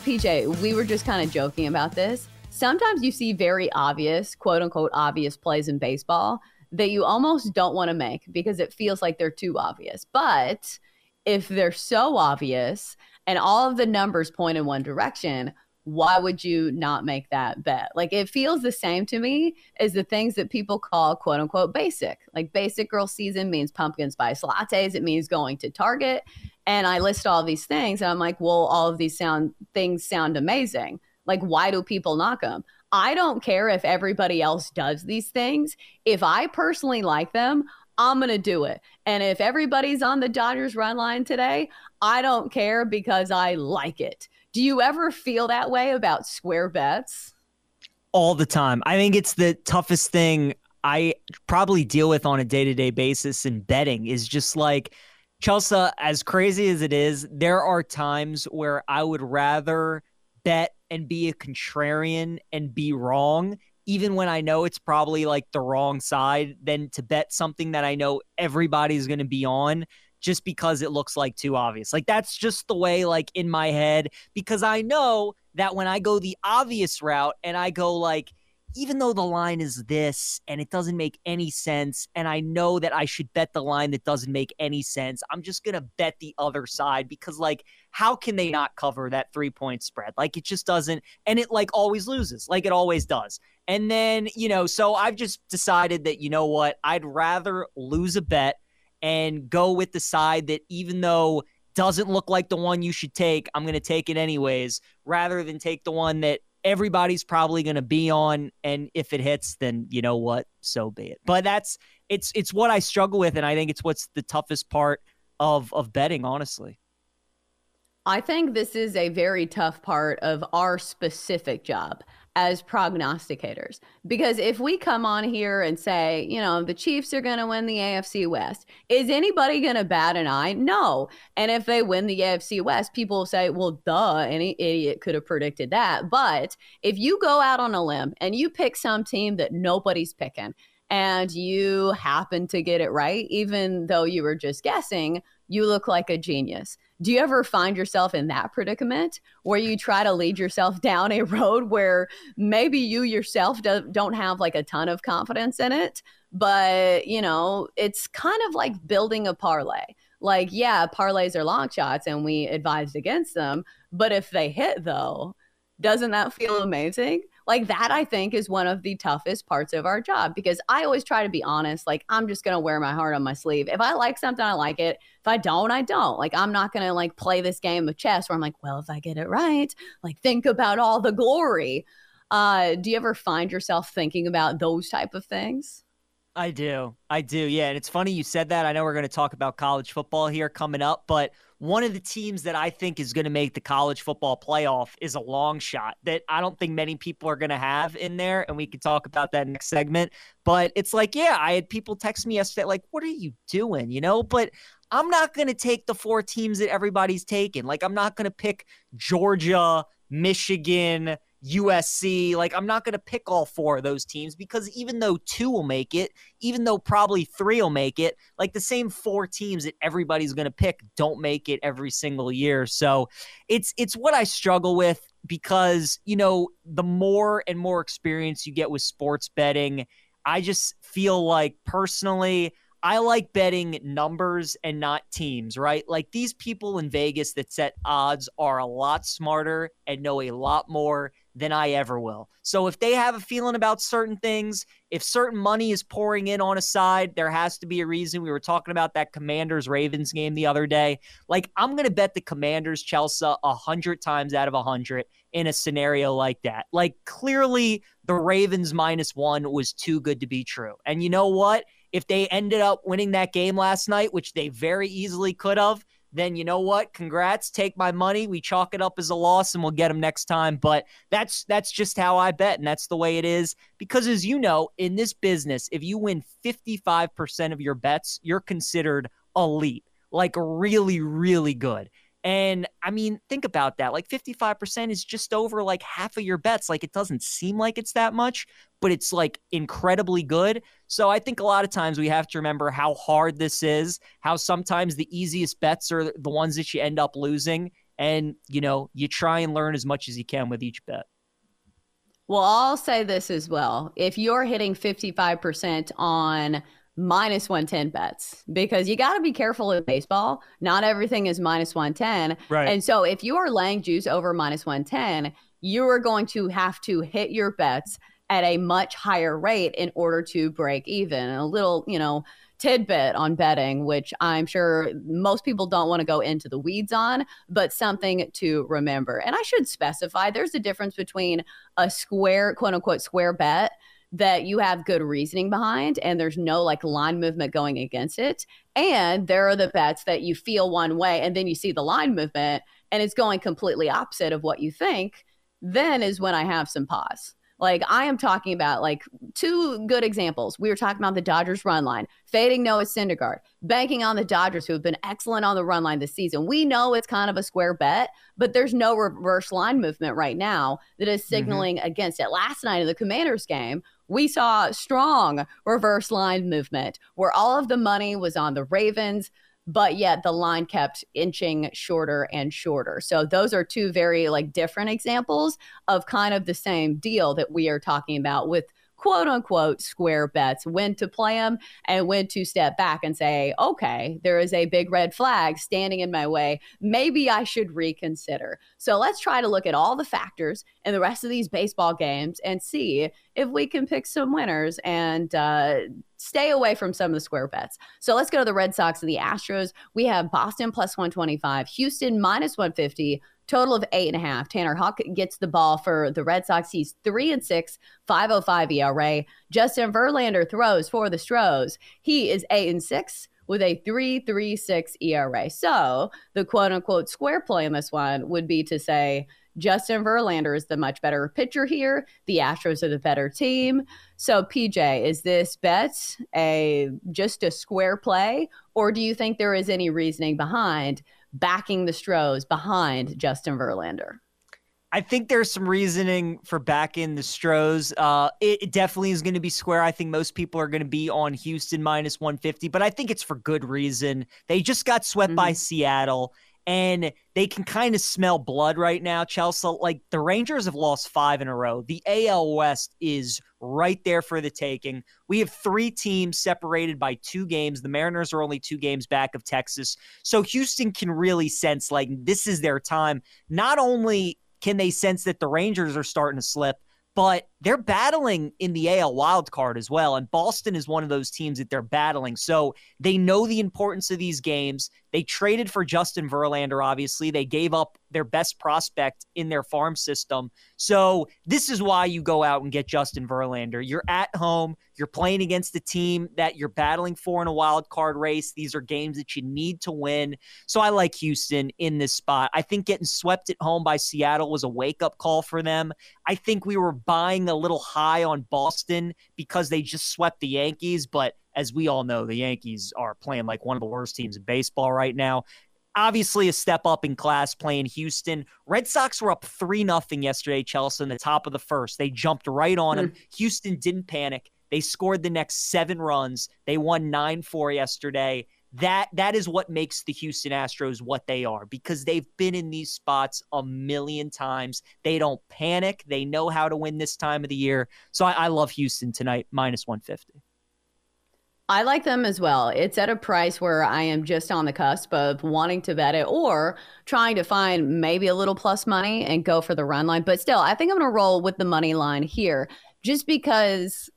PJ, we were just kind of joking about this. Sometimes you see very obvious, quote unquote, obvious plays in baseball that you almost don't want to make because it feels like they're too obvious. But if they're so obvious and all of the numbers point in one direction, why would you not make that bet? Like it feels the same to me as the things that people call quote unquote basic. Like basic girl season means pumpkin spice lattes, it means going to Target. And I list all these things and I'm like, well, all of these sound things sound amazing. Like, why do people knock them? I don't care if everybody else does these things. If I personally like them, I'm going to do it. And if everybody's on the Dodgers run line today, I don't care because I like it. Do you ever feel that way about square bets? All the time. I think it's the toughest thing I probably deal with on a day to day basis in betting is just like, Chelsea, as crazy as it is, there are times where I would rather bet and be a contrarian and be wrong, even when I know it's probably like the wrong side, than to bet something that I know everybody's going to be on just because it looks like too obvious. Like that's just the way, like in my head, because I know that when I go the obvious route and I go like, even though the line is this and it doesn't make any sense, and I know that I should bet the line that doesn't make any sense, I'm just going to bet the other side because, like, how can they not cover that three point spread? Like, it just doesn't, and it like always loses, like it always does. And then, you know, so I've just decided that, you know what, I'd rather lose a bet and go with the side that, even though doesn't look like the one you should take, I'm going to take it anyways, rather than take the one that everybody's probably going to be on and if it hits then you know what? So be it. But that's it's it's what i struggle with and i think it's what's the toughest part of of betting honestly. I think this is a very tough part of our specific job as prognosticators. Because if we come on here and say, you know, the Chiefs are going to win the AFC West, is anybody going to bat an eye? No. And if they win the AFC West, people say, well, duh, any idiot could have predicted that. But if you go out on a limb and you pick some team that nobody's picking, and you happen to get it right, even though you were just guessing, you look like a genius. Do you ever find yourself in that predicament where you try to lead yourself down a road where maybe you yourself do, don't have like a ton of confidence in it, but you know, it's kind of like building a parlay. Like, yeah, parlays are long shots and we advised against them, but if they hit though, doesn't that feel amazing? Like that, I think, is one of the toughest parts of our job because I always try to be honest. Like, I'm just going to wear my heart on my sleeve. If I like something, I like it. If I don't, I don't. Like, I'm not going to like play this game of chess where I'm like, well, if I get it right, like, think about all the glory. Uh, do you ever find yourself thinking about those type of things? I do. I do. Yeah. And it's funny you said that. I know we're going to talk about college football here coming up, but one of the teams that I think is going to make the college football playoff is a long shot that I don't think many people are going to have in there. And we could talk about that next segment. But it's like, yeah, I had people text me yesterday, like, what are you doing? You know, but I'm not going to take the four teams that everybody's taking. Like, I'm not going to pick Georgia, Michigan, USC. Like, I'm not going to pick all four of those teams because even though two will make it, even though probably three will make it, like the same four teams that everybody's going to pick don't make it every single year. So it's it's what I struggle with because you know the more and more experience you get with sports betting, I just feel like personally. I like betting numbers and not teams, right? Like these people in Vegas that set odds are a lot smarter and know a lot more than I ever will. So if they have a feeling about certain things, if certain money is pouring in on a side, there has to be a reason. We were talking about that Commanders Ravens game the other day. Like I'm going to bet the Commanders Chelsea a hundred times out of a hundred in a scenario like that. Like clearly the Ravens minus one was too good to be true. And you know what? If they ended up winning that game last night, which they very easily could have, then you know what? Congrats, take my money. We chalk it up as a loss and we'll get them next time. But that's that's just how I bet, and that's the way it is. Because as you know, in this business, if you win 55% of your bets, you're considered elite, like really, really good. And I mean, think about that. Like 55% is just over like half of your bets. Like it doesn't seem like it's that much, but it's like incredibly good. So I think a lot of times we have to remember how hard this is, how sometimes the easiest bets are the ones that you end up losing. And, you know, you try and learn as much as you can with each bet. Well, I'll say this as well. If you're hitting 55% on minus 110 bets because you got to be careful in baseball. Not everything is minus 110. Right. And so if you are laying juice over minus 110, you are going to have to hit your bets at a much higher rate in order to break even. A little, you know, tidbit on betting, which I'm sure most people don't want to go into the weeds on, but something to remember. And I should specify there's a difference between a square, quote unquote, square bet that you have good reasoning behind and there's no like line movement going against it. And there are the bets that you feel one way and then you see the line movement and it's going completely opposite of what you think. Then is when I have some pause. Like I am talking about like two good examples. We were talking about the Dodgers run line, fading Noah Syndergaard, banking on the Dodgers who have been excellent on the run line this season. We know it's kind of a square bet, but there's no reverse line movement right now that is mm-hmm. signaling mm-hmm. against it. Last night in the Commanders game, we saw strong reverse line movement where all of the money was on the Ravens, but yet the line kept inching shorter and shorter. So those are two very like different examples of kind of the same deal that we are talking about with quote unquote square bets, when to play them and when to step back and say, okay, there is a big red flag standing in my way. Maybe I should reconsider. So let's try to look at all the factors in the rest of these baseball games and see if we can pick some winners and uh, stay away from some of the square bets. So let's go to the Red Sox and the Astros. We have Boston plus 125, Houston minus 150, total of eight and a half. Tanner Houck gets the ball for the Red Sox. He's three and six, 505 ERA. Justin Verlander throws for the Stros. He is eight and six with a 336 ERA. So the quote unquote square play in this one would be to say Justin Verlander is the much better pitcher here. The Astros are the better team. So PJ, is this bet a just a square play or do you think there is any reasoning behind backing the Stros behind Justin Verlander? I think there's some reasoning for backing the Stros. Uh, it, it, definitely is going to be square. I think most people are going to be on Houston minus 150, but I think it's for good reason. They just got swept mm-hmm. by Seattle and they can kind of smell blood right now. Chelsea, like the Rangers have lost five in a row. The AL West is right there for the taking. We have three teams separated by two games. The Mariners are only two games back of Texas. So Houston can really sense like this is their time. Not only can they sense that the Rangers are starting to slip, but they're battling in the AL wild card as well. And Boston is one of those teams that they're battling. So they know the importance of these games. They traded for Justin Verlander, obviously. They gave up their best prospect in their farm system. So this is why you go out and get Justin Verlander. You're at home, you're playing against the team that you're battling for in a wild card race. These are games that you need to win. So I like Houston in this spot. I think getting swept at home by Seattle was a wake up call for them. I think we were buying a little high on Boston because they just swept the Yankees, but as we all know, the Yankees are playing like one of the worst teams in baseball right now. Obviously, a step up in class playing Houston. Red Sox were up 3 nothing yesterday, Chelsea, in the top of the first. They jumped right on them. Mm. Houston didn't panic. They scored the next seven runs. They won 9 4 yesterday that that is what makes the Houston Astros what they are because they've been in these spots a million times. They don't panic. They know how to win this time of the year. So I, I love Houston tonight, minus 150. I like them as well. It's at a price where I am just on the cusp of wanting to bet it or trying to find maybe a little plus money and go for the run line. But still, I think I'm going to roll with the money line here just because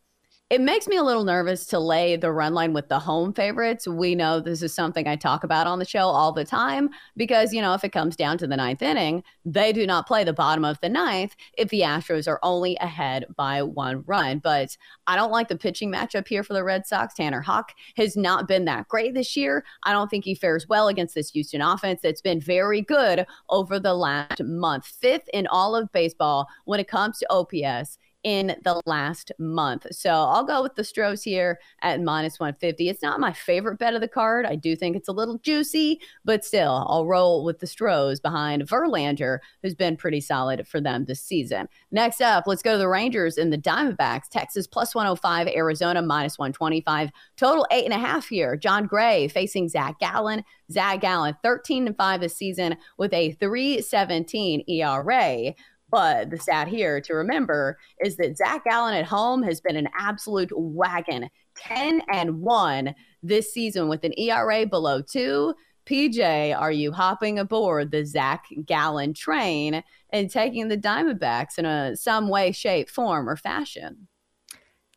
it makes me a little nervous to lay the run line with the home favorites. We know this is something I talk about on the show all the time because, you know, if it comes down to the ninth inning, they do not play the bottom of the ninth if the Astros are only ahead by one run. But I don't like the pitching matchup here for the Red Sox. Tanner Houck has not been that great this year. I don't think he fares well against this Houston offense that's been very good over the last month. Fifth in all of baseball when it comes to OPS in the last month. So I'll go with the Stros here at minus 150. It's not my favorite bet of the card. I do think it's a little juicy, but still, I'll roll with the Stros behind Verlander, who's been pretty solid for them this season. Next up, let's go to the Rangers and the Diamondbacks. Texas plus 105, Arizona minus 125. Total eight and a half here. Jon Gray facing Zach Gallen. Zach Gallen, 13 and 5 this season with a 317 ERA. But the stat here to remember is that Zach Gallen at home has been an absolute wagon 10 and 1 this season with an ERA below two. PJ, are you hopping aboard the Zach Gallen train and taking the Diamondbacks in a some way, shape, form, or fashion?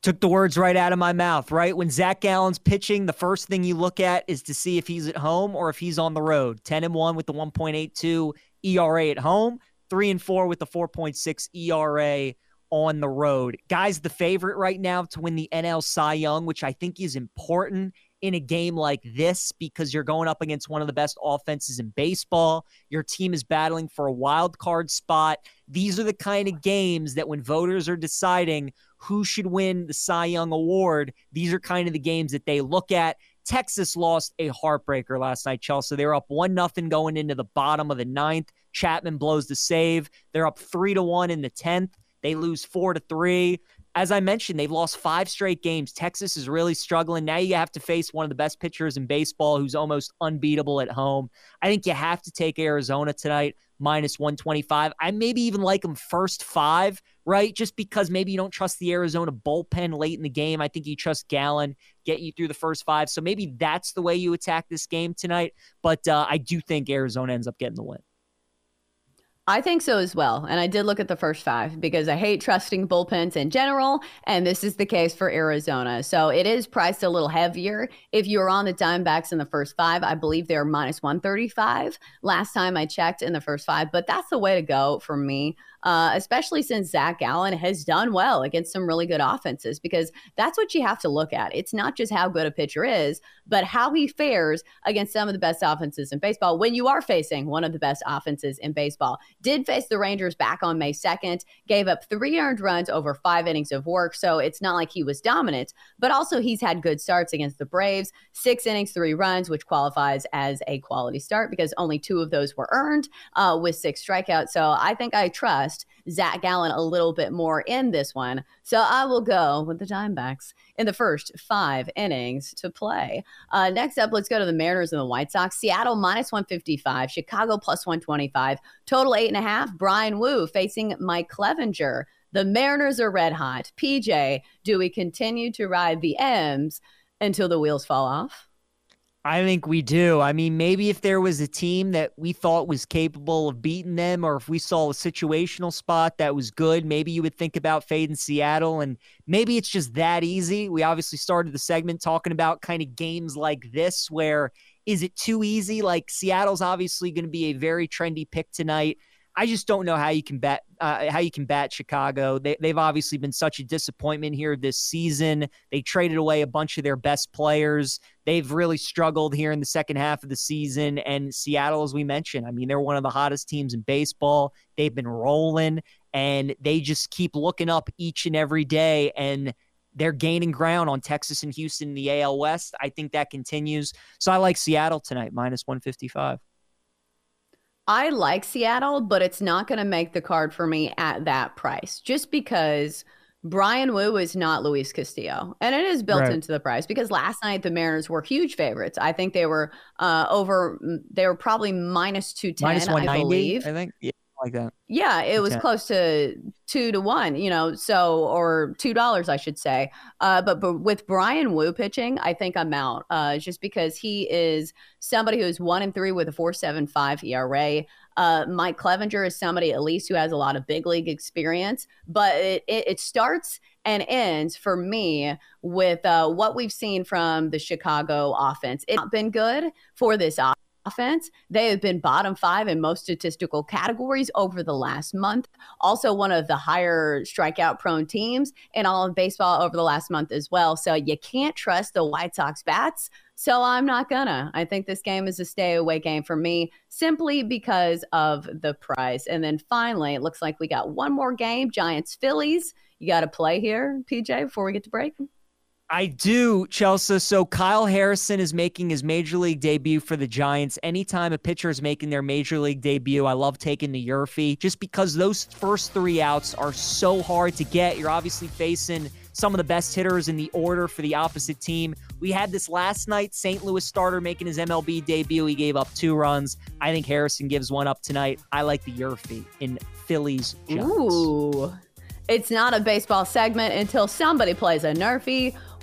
Took the words right out of my mouth, right? When Zach Gallen's pitching, the first thing you look at is to see if he's at home or if he's on the road. 10 and 1 with the 1.82 ERA at home, three and four with the 4.6 ERA on the road. Guy's the favorite right now to win the NL Cy Young, which I think is important in a game like this because you're going up against one of the best offenses in baseball. Your team is battling for a wild card spot. These are the kind of games that when voters are deciding who should win the Cy Young award, these are kind of the games that they look at. Texas lost a heartbreaker last night, Chelsea. They were up one nothing going into the bottom of the ninth. Chapman blows the save. They're up three to one in the tenth. They lose four to three. As I mentioned, they've lost five straight games. Texas is really struggling. Now you have to face one of the best pitchers in baseball who's almost unbeatable at home. I think you have to take Arizona tonight minus 125. I maybe even like them first five, right? Just because maybe you don't trust the Arizona bullpen late in the game. I think you trust Gallen, get you through the first five. So maybe that's the way you attack this game tonight. But uh, I do think Arizona ends up getting the win. I think so as well. And I did look at the first five because I hate trusting bullpens in general. And this is the case for Arizona. So it is priced a little heavier. If you're on the Diamondbacks in the first five, I believe they're minus 135 last time I checked in the first five. But that's the way to go for me uh, especially since Zach Gallen has done well against some really good offenses, because that's what you have to look at. It's not just how good a pitcher is, but how he fares against some of the best offenses in baseball when you are facing one of the best offenses in baseball. Did face the Rangers back on May 2nd, gave up three earned runs over five innings of work. So it's not like he was dominant, but also he's had good starts against the Braves, six innings, three runs, which qualifies as a quality start because only two of those were earned uh, with six strikeouts. So I think I trust Zach Gallen a little bit more in this one. So I will go with the Diamondbacks in the first five innings to play. Uh, next up, let's go to the Mariners and the White Sox. Seattle minus 155, Chicago plus 125, total eight and a half. Bryan Woo facing Mike Clevinger. The Mariners are red hot. PJ, do we continue to ride the M's until the wheels fall off? I think we do. I mean, maybe if there was a team that we thought was capable of beating them, or if we saw a situational spot that was good, maybe you would think about fading Seattle. And maybe it's just that easy. We obviously started the segment talking about kind of games like this where is it too easy? Like Seattle's obviously going to be a very trendy pick tonight. I just don't know how you can bet uh, how you can bat Chicago. They, they've obviously been such a disappointment here this season. They traded away a bunch of their best players. They've really struggled here in the second half of the season. And Seattle, as we mentioned, I mean, they're one of the hottest teams in baseball. They've been rolling, and they just keep looking up each and every day. And they're gaining ground on Texas and Houston in the AL West. I think that continues. So I like Seattle tonight, minus 155. I like Seattle, but it's not going to make the card for me at that price just because Bryan Woo is not Luis Castillo. And it is built right. into the price because last night the Mariners were huge favorites. I think they were uh, over, they were probably minus 210, minus I believe. I think. Yeah. Like that. Yeah, it was close to two to one, you know, so or two dollars, I should say. Uh, but but with Bryan Woo pitching, I think I'm out. Uh, just because he is somebody who's one and three with a four seven five ERA. Uh, Mike Clevinger is somebody at least who has a lot of big league experience, but it, it, it starts and ends for me with uh, what we've seen from the Chicago offense. It's not been good for this offense offense. They have been bottom five in most statistical categories over the last month. Also, one of the higher strikeout prone teams in all of baseball over the last month as well. So you can't trust the White Sox bats. So I'm not gonna. I think this game is a stay away game for me simply because of the price. And then finally, it looks like we got one more game Giants Phillies. You got to play here, PJ, before we get to break. I do, Chelsea. So Kyle Harrison is making his major league debut for the Giants. Anytime a pitcher is making their major league debut, I love taking the YRFI just because those first three outs are so hard to get. You're obviously facing some of the best hitters in the order for the opposite team. We had this last night. St. Louis starter making his MLB debut. He gave up two runs. I think Harrison gives one up tonight. I like the YRFI in Phillies. Giants. Ooh. It's not a baseball segment until somebody plays a NRFI